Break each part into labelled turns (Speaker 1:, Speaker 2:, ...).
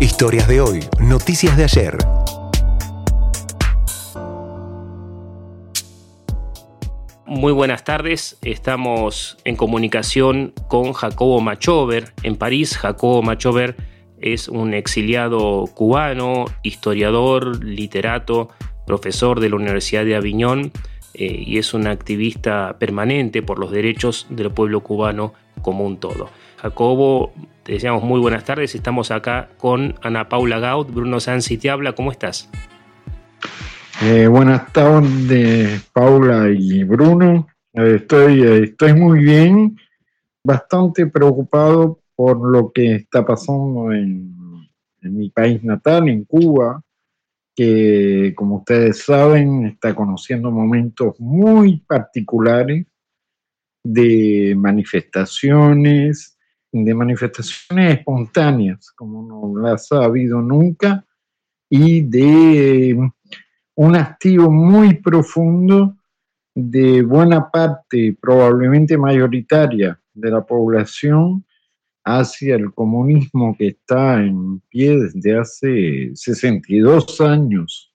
Speaker 1: Historias de hoy, noticias de ayer.
Speaker 2: Muy buenas tardes, estamos en comunicación con Jacobo Machover en París. Jacobo Machover es un exiliado cubano, historiador, literato, profesor de la Universidad de Aviñón eh, y es un activista permanente por los derechos del pueblo cubano como un todo. Jacobo, te deseamos muy buenas tardes. Estamos acá con Ana Paula Gaut. Bruno Sansi te habla. ¿Cómo estás?
Speaker 3: Eh, buenas tardes, Paula y Bruno. Eh, estoy, eh, estoy muy bien, bastante preocupado por lo que está pasando en, en mi país natal, en Cuba, que como ustedes saben está conociendo momentos muy particulares de manifestaciones, de manifestaciones espontáneas, como no las ha habido nunca, y de un activo muy profundo de buena parte, probablemente mayoritaria, de la población hacia el comunismo que está en pie desde hace 62 años,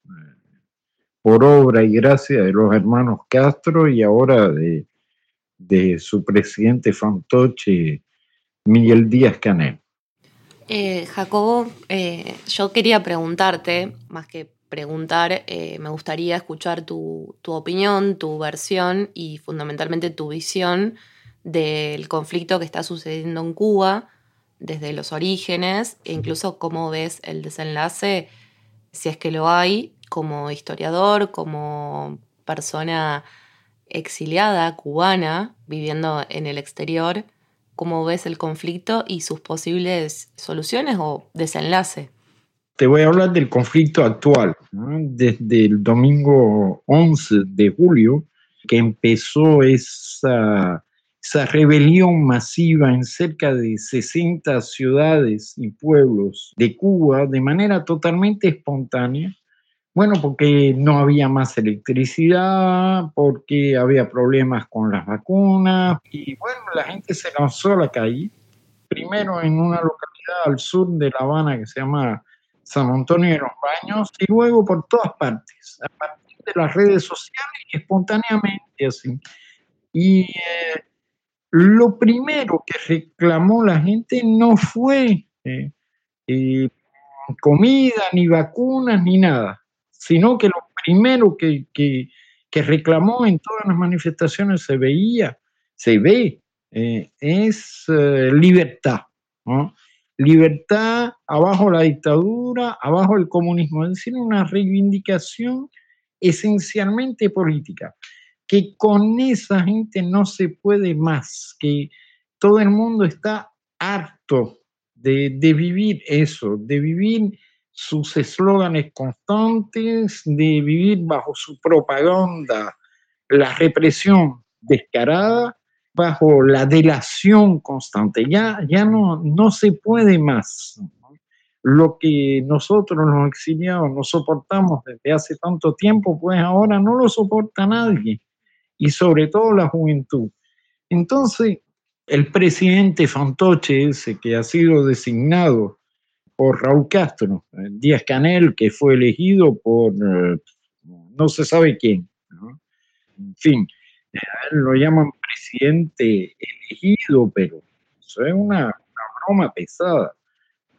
Speaker 3: por obra y gracia de los hermanos Castro y ahora de, de su presidente fantoche Miguel Díaz Canel.
Speaker 4: Eh, Jacobo, eh, yo quería preguntarte, más que preguntar, eh, me gustaría escuchar tu, opinión, tu versión y fundamentalmente tu visión del conflicto que está sucediendo en Cuba desde los orígenes e incluso cómo ves el desenlace, si es que lo hay, como historiador, como persona exiliada cubana viviendo en el exterior cómo ves el conflicto y sus posibles soluciones o desenlace.
Speaker 3: Te voy a hablar del conflicto actual. Desde el domingo 11 de julio, que empezó esa, esa rebelión masiva en cerca de 60 ciudades y pueblos de Cuba de manera totalmente espontánea, bueno, porque no había más electricidad, porque había problemas con las vacunas y bueno, la gente se lanzó a la calle, primero en una localidad al sur de La Habana que se llama San Antonio de los Baños y luego por todas partes, a partir de las redes sociales y espontáneamente así. Y eh, lo primero que reclamó la gente no fue eh, eh, comida, ni vacunas, ni nada sino que lo primero que, reclamó en todas las manifestaciones se veía, se ve, eh, es eh, libertad. Libertad abajo la dictadura, abajo el comunismo, es decir, una reivindicación esencialmente política, que con esa gente no se puede más, que todo el mundo está harto de, de vivir eso, de vivir sus eslóganes constantes, de vivir bajo su propaganda, la represión descarada, bajo la delación constante. Ya, ya no, no se puede más. Lo que nosotros los exiliados no soportamos desde hace tanto tiempo, pues ahora no lo soporta nadie, y sobre todo la juventud. Entonces, el presidente Fantoche, ese que ha sido designado por Raúl Castro, Díaz Canel, que fue elegido por eh, no se sabe quién. En fin, lo llaman presidente elegido, pero eso es una, broma pesada.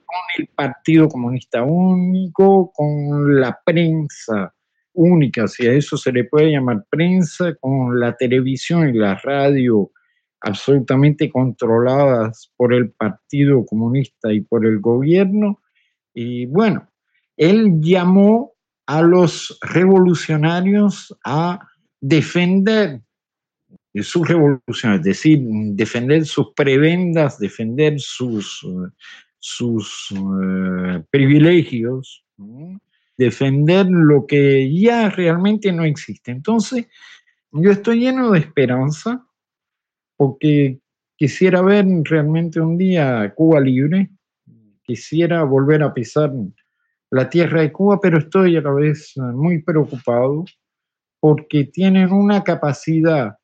Speaker 3: Con el Partido Comunista Único, con la prensa única, si a eso se le puede llamar prensa, con la televisión y la radio absolutamente controladas por el Partido Comunista y por el gobierno. Y bueno, él llamó a los revolucionarios a defender su revolución, es decir, defender sus prebendas, defender sus, sus eh, privilegios, defender lo que ya realmente no existe. Entonces, yo estoy lleno de esperanza porque quisiera ver realmente un día Cuba libre, quisiera volver a pisar la tierra de Cuba, pero estoy a la vez muy preocupado porque tienen una capacidad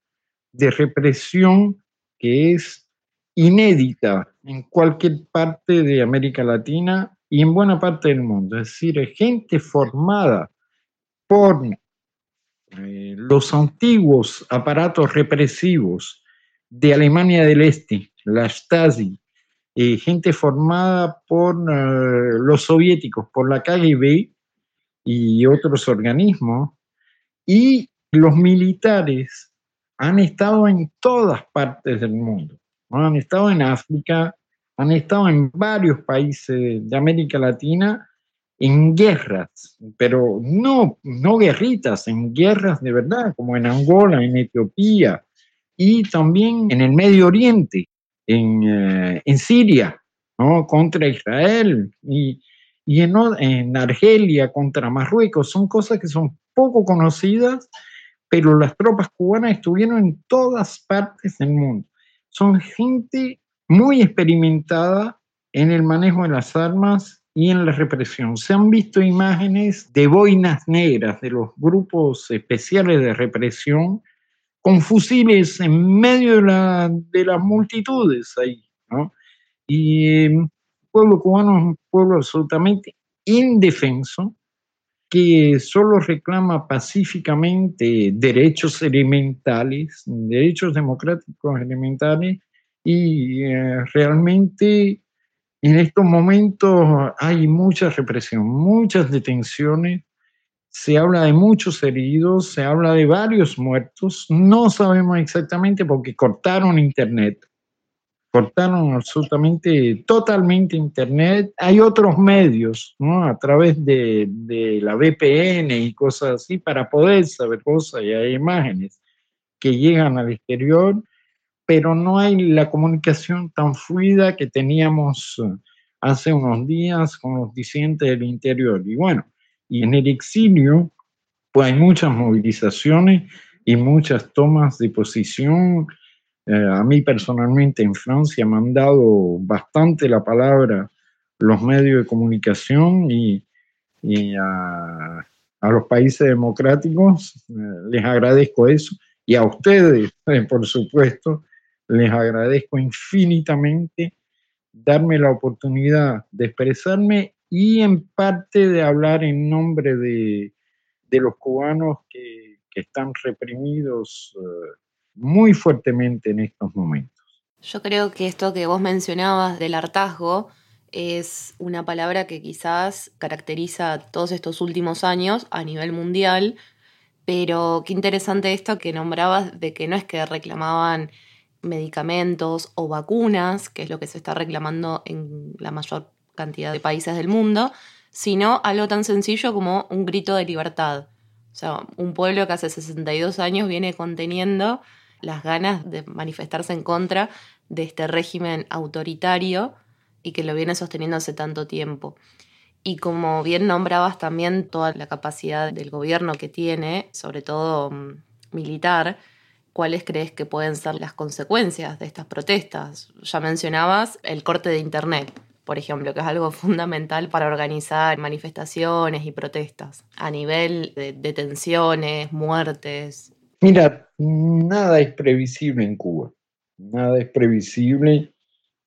Speaker 3: de represión que es inédita en cualquier parte de América Latina y en buena parte del mundo. Es decir, gente formada por eh, los antiguos aparatos represivos de Alemania del Este, la Stasi, eh, gente formada por eh, los soviéticos, por la KGB y otros organismos, y los militares han estado en todas partes del mundo. Han estado en África, han estado en varios países de América Latina en guerras, pero no, no guerritas, en guerras de verdad, como en Angola, en Etiopía y también en el Medio Oriente, en, eh, en Siria, ¿no? contra Israel y, y en, en Argelia contra Marruecos. Son cosas que son poco conocidas, pero las tropas cubanas estuvieron en todas partes del mundo. Son gente muy experimentada en el manejo de las armas y en la represión. Se han visto imágenes de boinas negras de los grupos especiales de represión con fusiles en medio de, la, de las multitudes ahí. ¿no? Y el pueblo cubano es un pueblo absolutamente indefenso que solo reclama pacíficamente derechos elementales, derechos democráticos elementales y eh, realmente en estos momentos hay mucha represión, muchas detenciones, se habla de muchos heridos, se habla de varios muertos, no sabemos exactamente porque cortaron internet, cortaron absolutamente, totalmente internet. Hay otros medios, ¿no? A través de, de la VPN y cosas así para poder saber cosas y hay imágenes que llegan al exterior pero no hay la comunicación tan fluida que teníamos eh, hace unos días con los disidentes del interior. Y bueno, y en el exilio, pues hay muchas movilizaciones y muchas tomas de posición. Eh, a mí personalmente en Francia me han dado bastante la palabra los medios de comunicación y, a, los países democráticos eh, les agradezco eso y a ustedes, por supuesto, les agradezco infinitamente darme la oportunidad de expresarme y en parte de hablar en nombre de, los cubanos que, están reprimidos eh, muy fuertemente en estos momentos.
Speaker 4: Yo creo que esto que vos mencionabas del hartazgo es una palabra que quizás caracteriza todos estos últimos años a nivel mundial, pero qué interesante esto que nombrabas de que no es que reclamaban medicamentos o vacunas, que es lo que se está reclamando en la mayor cantidad de países del mundo, sino algo tan sencillo como un grito de libertad. O sea, un pueblo que hace 62 años viene conteniendo las ganas de manifestarse en contra de este régimen autoritario y que lo viene sosteniendo hace tanto tiempo. Y como bien nombrabas también toda la capacidad del gobierno que tiene, sobre todo mm, militar, ¿Cuáles crees que pueden ser las consecuencias de estas protestas? Ya mencionabas el corte de Internet, por ejemplo, que es algo fundamental para organizar manifestaciones y protestas, a nivel de detenciones, muertes.
Speaker 3: Mira, nada es previsible en Cuba, nada es previsible.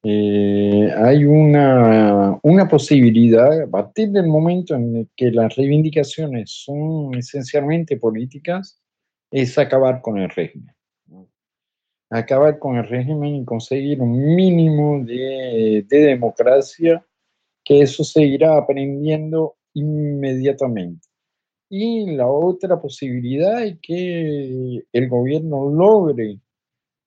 Speaker 3: Eh, hay una, una posibilidad, a partir del momento en que las reivindicaciones son esencialmente políticas, es acabar con el régimen acabar con el régimen y conseguir un mínimo de, democracia, que eso se irá aprendiendo inmediatamente. Y la otra posibilidad es que el gobierno logre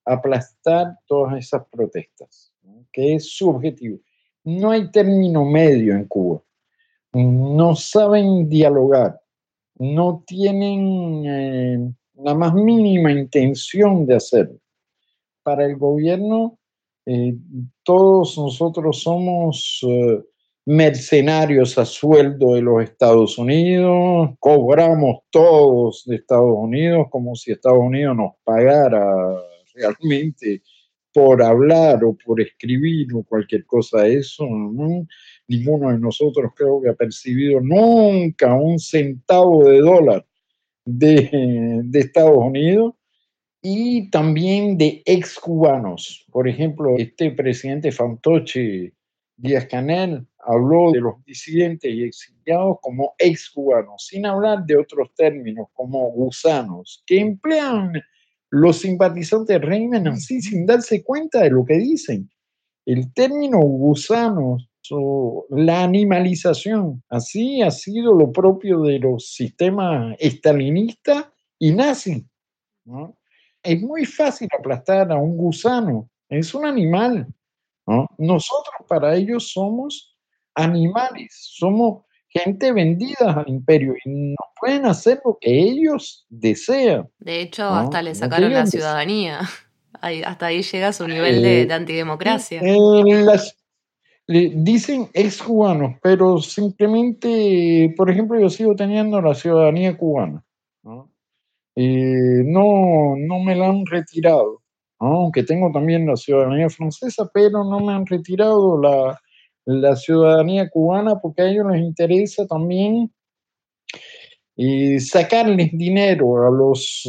Speaker 3: aplastar todas esas protestas, que es su objetivo. No hay término medio en Cuba. No saben dialogar, no tienen eh, la más mínima intención de hacerlo para el gobierno, eh, todos nosotros somos eh, mercenarios a sueldo de los Estados Unidos, cobramos todos de Estados Unidos como si Estados Unidos nos pagara realmente por hablar o por escribir o cualquier cosa de eso. Ninguno de nosotros creo que ha percibido nunca un centavo de dólar de, de Estados Unidos y también de ex cubanos. Por ejemplo, este presidente Fantoche Díaz Canel habló de los disidentes y exiliados como excubanos, sin hablar de otros términos como gusanos, que emplean los simpatizantes del así sin darse cuenta de lo que dicen. El término gusanos o la animalización, así ha sido lo propio de los sistemas estalinistas y nazis. Es muy fácil aplastar a un gusano, es un animal. Nosotros para ellos somos animales, somos gente vendida al imperio y no pueden hacer lo que ellos desean.
Speaker 4: De hecho, hasta le sacaron la ciudadanía. hasta ahí llega su nivel de, eh, antidemocracia.
Speaker 3: dicen ex cubanos, pero simplemente, por ejemplo, yo sigo teniendo la ciudadanía cubana. ¿no? Eh, no, no me la han retirado, aunque tengo también la ciudadanía francesa, pero no me han retirado la, la ciudadanía cubana porque a ellos les interesa también eh, sacarles dinero a los,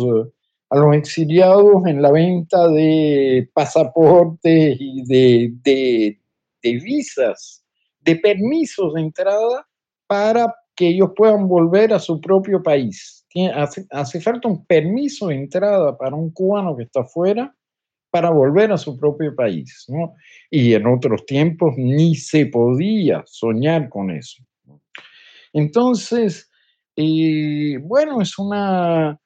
Speaker 3: a los exiliados en la venta de pasaportes y de, de, de visas, de permisos de entrada para que ellos puedan volver a su propio país. Hace, falta un permiso de entrada para un cubano que está afuera para volver a su propio país. ¿no? Y en otros tiempos ni se podía soñar con eso. Entonces, eh, bueno, es una,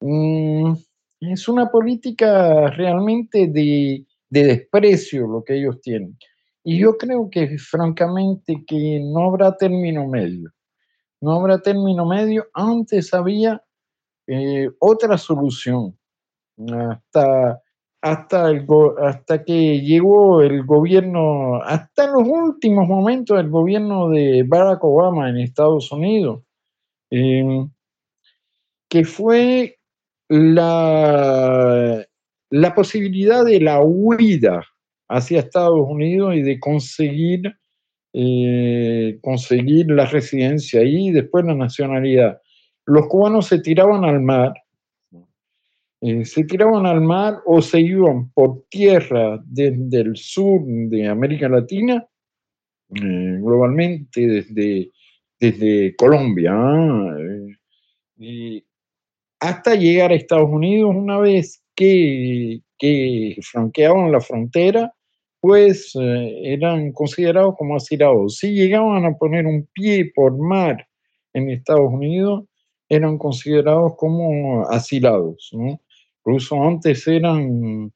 Speaker 3: mm, es una política realmente de, de desprecio lo que ellos tienen. Y yo creo que francamente que no habrá término medio. No habrá término medio. Antes había eh, otra solución. Hasta hasta, hasta que llegó el gobierno, hasta los últimos momentos del gobierno de Barack Obama en Estados Unidos, em, que fue la, la posibilidad de la huida hacia Estados Unidos y de conseguir, eh, conseguir la residencia y después la nacionalidad. Los cubanos se tiraban al mar eh, se tiraban al mar o se iban por tierra desde el sur de América Latina, eh, globalmente desde, desde Colombia, eh, hasta llegar a Estados Unidos una vez que, que franqueaban la frontera, pues eran considerados como asilados. Si llegaban a poner un pie por mar en Estados Unidos, eran considerados como asilados. ¿no? Incluso antes eran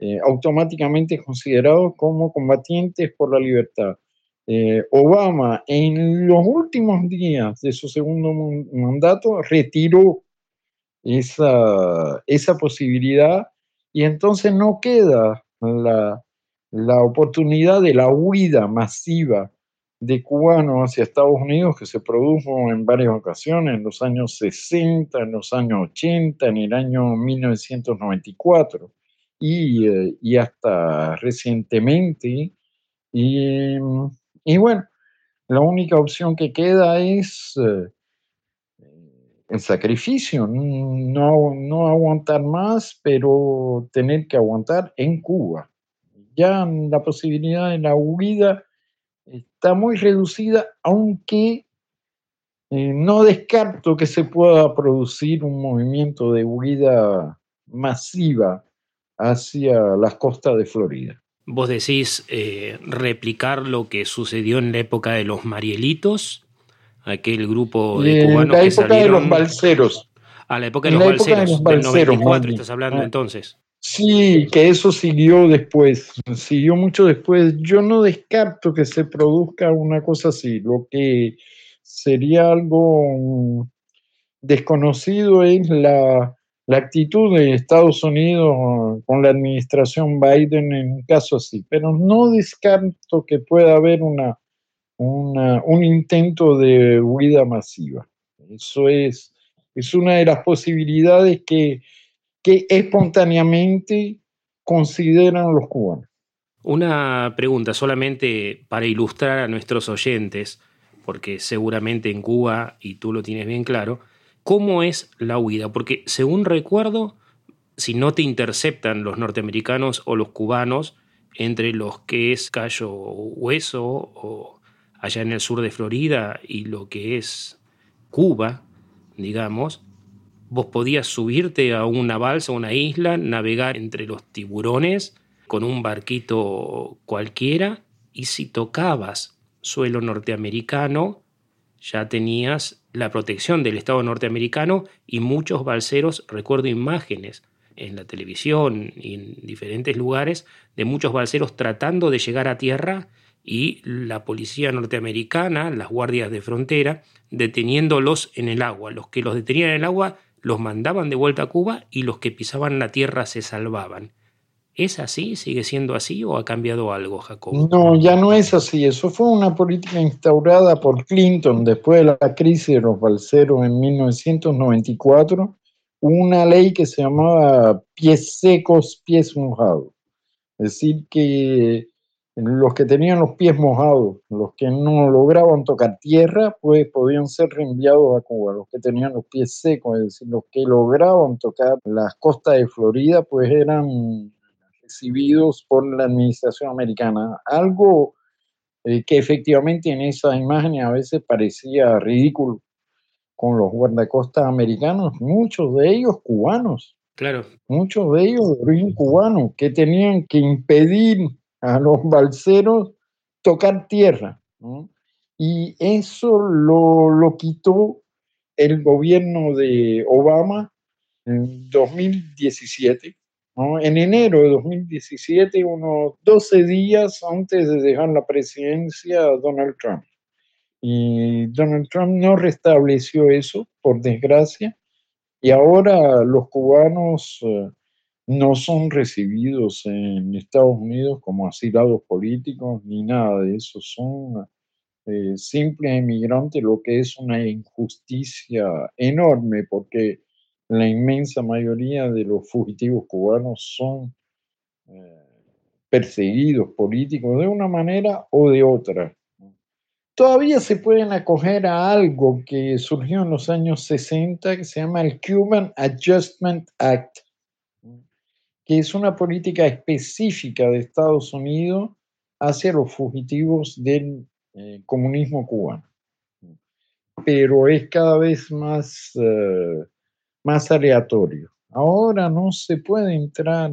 Speaker 3: eh, automáticamente considerados como combatientes por la libertad. Eh, Obama en los últimos días de su segundo mandato retiró esa, esa posibilidad y entonces no queda la, la oportunidad de la huida masiva de cubanos hacia Estados Unidos que se produjo en varias ocasiones, en los años 60, en los años 80, en el año 1994 y, eh, y hasta recientemente. Y, y, bueno, la única opción que queda es eh, el sacrificio, no, no aguantar más, pero tener que aguantar en Cuba. Ya la posibilidad de la huida está muy reducida, aunque eh, no descarto que se pueda producir un movimiento de huida masiva hacia las costas de Florida.
Speaker 2: Vos decís eh, replicar lo que sucedió en la época de los Marielitos, aquel grupo de cubanos
Speaker 3: la época de los balseros.
Speaker 2: A la época de los, balseros, del 94 estás hablando ah. entonces.
Speaker 3: Sí, que eso siguió después, siguió mucho después. Yo no descarto que se produzca una cosa así. Lo que sería algo desconocido es la, actitud de Estados Unidos con la administración Biden en un caso así, pero no descarto que pueda haber una, un intento de huida masiva. Eso es, es una de las posibilidades que que espontáneamente consideran los cubanos.
Speaker 2: Una pregunta solamente para ilustrar a nuestros oyentes, porque seguramente en Cuba, y tú lo tienes bien claro, ¿cómo es la huida? Porque según recuerdo, si no te interceptan los norteamericanos o los cubanos, entre los que es Cayo Hueso o allá en el sur de Florida y lo que es Cuba, digamos, vos podías subirte a una balsa, a una isla, navegar entre los tiburones con un barquito cualquiera y si tocabas suelo norteamericano, ya tenías la protección del Estado norteamericano y muchos balseros, recuerdo imágenes en la televisión y en diferentes lugares de muchos balseros tratando de llegar a tierra y la policía norteamericana, las guardias de frontera, deteniéndolos en el agua. Los que los detenían en el agua los mandaban de vuelta a Cuba y los que pisaban la tierra se salvaban. ¿Es así? ¿Sigue siendo así o ha cambiado algo, Jacobo?
Speaker 3: No, ya no es así. Eso fue una política instaurada por Clinton después de la crisis de los balseros en 1994. Una ley que se llamaba pies secos, pies mojados. Es decir, que los que tenían los pies mojados, los que no lograban tocar tierra, pues podían ser reenviados a Cuba. Los que tenían los pies secos, es decir, los que lograban tocar las costas de Florida, pues eran recibidos por la administración americana. Algo eh, que efectivamente en esa imagen a veces parecía ridículo con los guardacostas americanos, muchos de ellos cubanos.
Speaker 2: Claro.
Speaker 3: Muchos de ellos de origen cubano, que tenían que impedir a los balseros tocar tierra. Y eso lo, lo quitó el gobierno de Obama en 2017 en enero de 2017, unos 12 días antes de dejar la presidencia Donald Trump. Y Donald Trump no restableció eso, por desgracia, y ahora los cubanos eh, no son recibidos en Estados Unidos como asilados políticos ni nada de eso, son eh, simples emigrantes, lo que es una injusticia enorme, porque la inmensa mayoría de los fugitivos cubanos son eh, perseguidos políticos de una manera o de otra. Todavía se pueden acoger a algo que surgió en los años 60 que se llama el Cuban Adjustment Act, que es una política específica de Estados Unidos hacia los fugitivos del eh, comunismo cubano. Pero es cada vez más eh, más aleatorio. Ahora no se puede entrar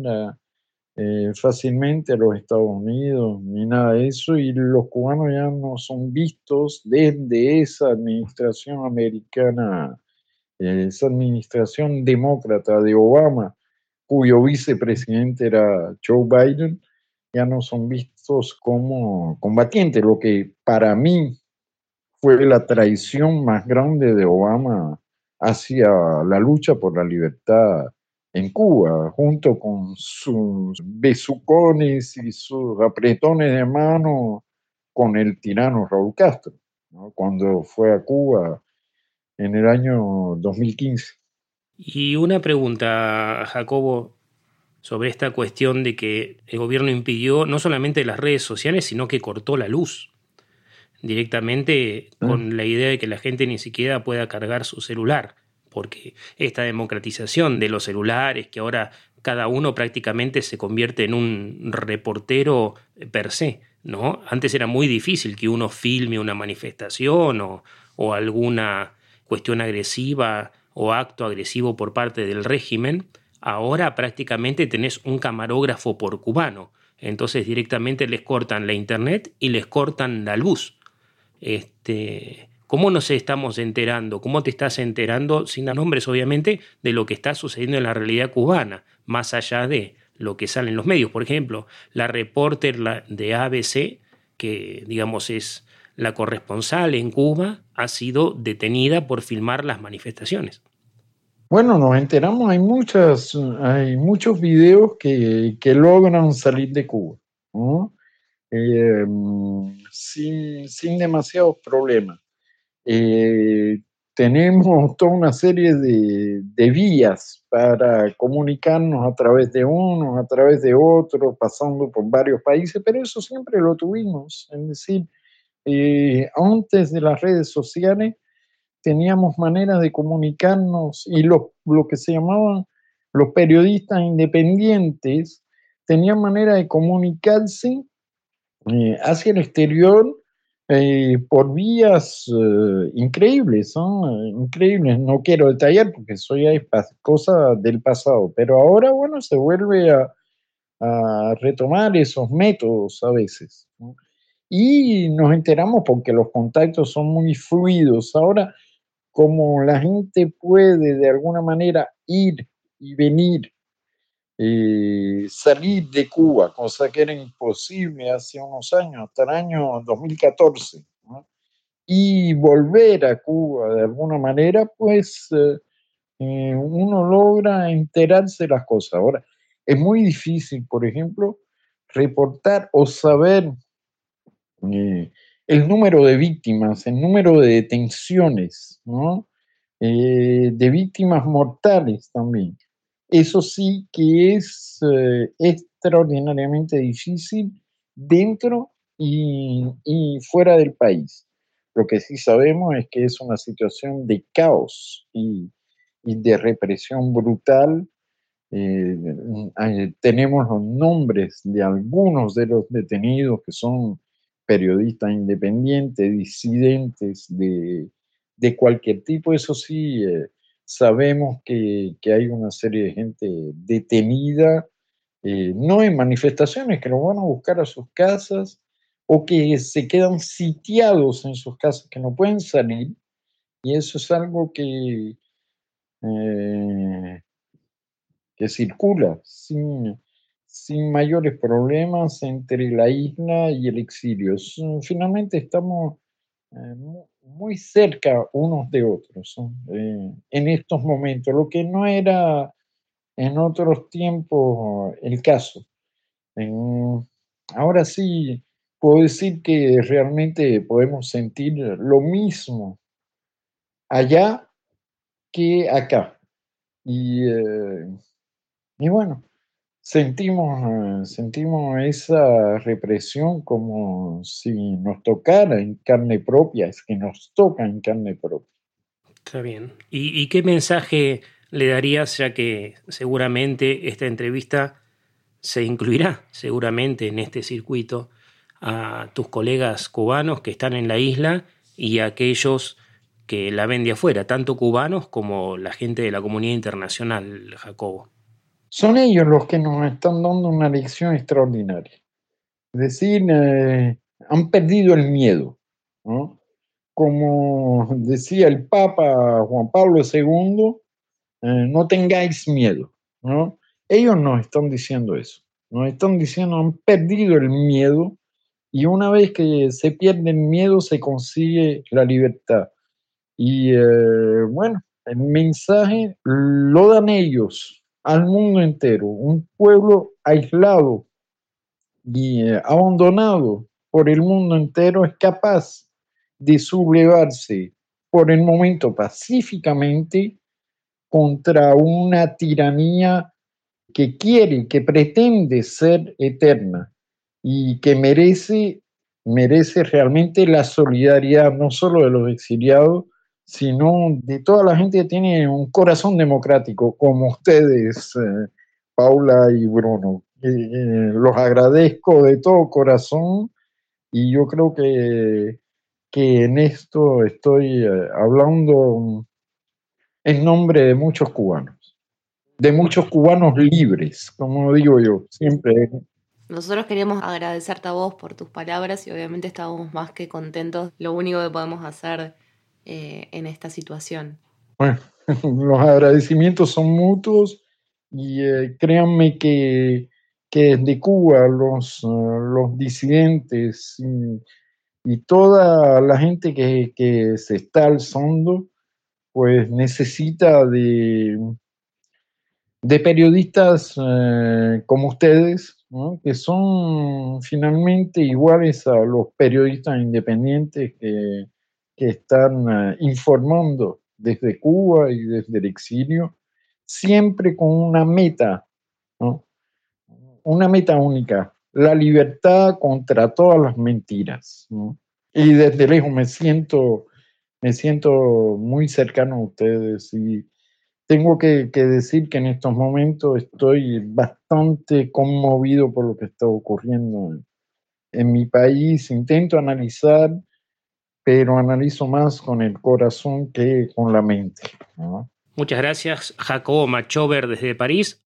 Speaker 3: eh, fácilmente a los Estados Unidos ni nada de eso y los cubanos ya no son vistos desde esa administración americana, esa administración demócrata de Obama, cuyo vicepresidente era Joe Biden, ya no son vistos como combatientes, lo que para mí fue la traición más grande de Obama hacia la lucha por la libertad en Cuba, junto con sus besucones y sus apretones de mano con el tirano Raúl Castro, cuando fue a Cuba en el año 2015.
Speaker 2: Y una pregunta, Jacobo, sobre esta cuestión de que el gobierno impidió no solamente las redes sociales, sino que cortó la luz directamente ah. con la idea de que la gente ni siquiera pueda cargar su celular, porque esta democratización de los celulares, que ahora cada uno prácticamente se convierte en un reportero per se, ¿no? Antes era muy difícil que uno filme una manifestación o, o alguna cuestión agresiva o acto agresivo por parte del régimen, ahora prácticamente tenés un camarógrafo por cubano. Entonces directamente les cortan la internet y les cortan la luz. Este, ¿Cómo nos estamos enterando? ¿Cómo te estás enterando, sin nombres obviamente, de lo que está sucediendo en la realidad cubana, más allá de lo que sale en los medios? Por ejemplo, la reporter de ABC, que digamos es la corresponsal en Cuba, ha sido detenida por filmar las manifestaciones.
Speaker 3: Bueno, nos enteramos, hay, muchas, hay muchos videos que, logran salir de Cuba. Eh, sin, sin demasiados problemas. Eh, tenemos toda una serie de, de, vías para comunicarnos a través de unos, a través de otros, pasando por varios países, pero eso siempre lo tuvimos. Es decir, eh, antes de las redes sociales teníamos maneras de comunicarnos y lo, lo que se llamaban los periodistas independientes tenían manera de comunicarse eh, hacia el exterior eh, por vías eh, increíbles, son increíbles. No quiero detallar porque eso ya es cosa del pasado, pero ahora, bueno, se vuelve a, a retomar esos métodos a veces. Y nos enteramos porque los contactos son muy fluidos. Ahora, como la gente puede de alguna manera ir y venir, eh, salir de Cuba, cosa que era imposible hace unos años, hasta el año 2014, y volver a Cuba de alguna manera, pues eh, eh, uno logra enterarse de las cosas. Ahora, es muy difícil, por ejemplo, reportar o saber eh, el número de víctimas, el número de detenciones, eh, de víctimas mortales también. Eso sí que es eh, extraordinariamente difícil dentro y, fuera del país. Lo que sí sabemos es que es una situación de caos y de represión brutal eh, tenemos los nombres de algunos de los detenidos que son periodistas independientes, disidentes de, de cualquier tipo. Eso sí, eh, sabemos que, que, hay una serie de gente detenida, eh, no en manifestaciones, que lo van a buscar a sus casas o que se quedan sitiados en sus casas, que no pueden salir. Y eso es algo que que circula sin, sin mayores problemas entre la isla y el exilio. Finalmente estamos eh, muy cerca unos de otros eh, en estos momentos, lo que no era en otros tiempos el caso. ahora sí puedo decir que realmente podemos sentir lo mismo allá que acá. Y eh, y bueno, sentimos, sentimos esa represión como si nos tocara en carne propia, es que nos toca en carne propia.
Speaker 2: Está bien. ¿Y, qué mensaje le darías, ya que seguramente esta entrevista se incluirá seguramente en este circuito a tus colegas cubanos que están en la isla y a aquellos que la ven de afuera, tanto cubanos como la gente de la comunidad internacional, Jacobo?
Speaker 3: Son ellos los que nos están dando una lección extraordinaria. Es decir, eh, han perdido el miedo. Como decía el Papa Juan Pablo II, eh, no tengáis miedo. Ellos nos están diciendo eso. Nos están diciendo, han perdido el miedo y una vez que se pierde el miedo se consigue la libertad. Y eh, bueno, el mensaje lo dan ellos, al mundo entero, un pueblo aislado y eh, abandonado por el mundo entero es capaz de sublevarse por el momento pacíficamente contra una tiranía que quiere, que pretende ser eterna y que merece, merece realmente la solidaridad no solo de los exiliados, sino de toda la gente que tiene un corazón democrático, como ustedes, eh, Paula y Bruno. los agradezco de todo corazón y yo creo que, que en esto estoy eh, hablando en nombre de muchos cubanos, de muchos cubanos libres, como digo yo, siempre.
Speaker 4: Nosotros queríamos agradecerte a vos por tus palabras y obviamente estamos más que contentos. Lo único que podemos hacer eh, en esta situación?
Speaker 3: Bueno, los agradecimientos son mutuos y eh, créanme que, que desde Cuba los, los disidentes y, toda la gente que, que, se está alzando, pues necesita de, de periodistas eh, como ustedes, que son finalmente iguales a los periodistas independientes que, que están eh, informando desde Cuba y desde el exilio, siempre con una meta, una meta única, la libertad contra todas las mentiras. Y desde lejos me siento, me siento muy cercano a ustedes y tengo que, decir que en estos momentos estoy bastante conmovido por lo que está ocurriendo en mi país. Intento analizar pero analizo más con el corazón que con la mente.
Speaker 2: Muchas gracias, Jacobo Machover desde París.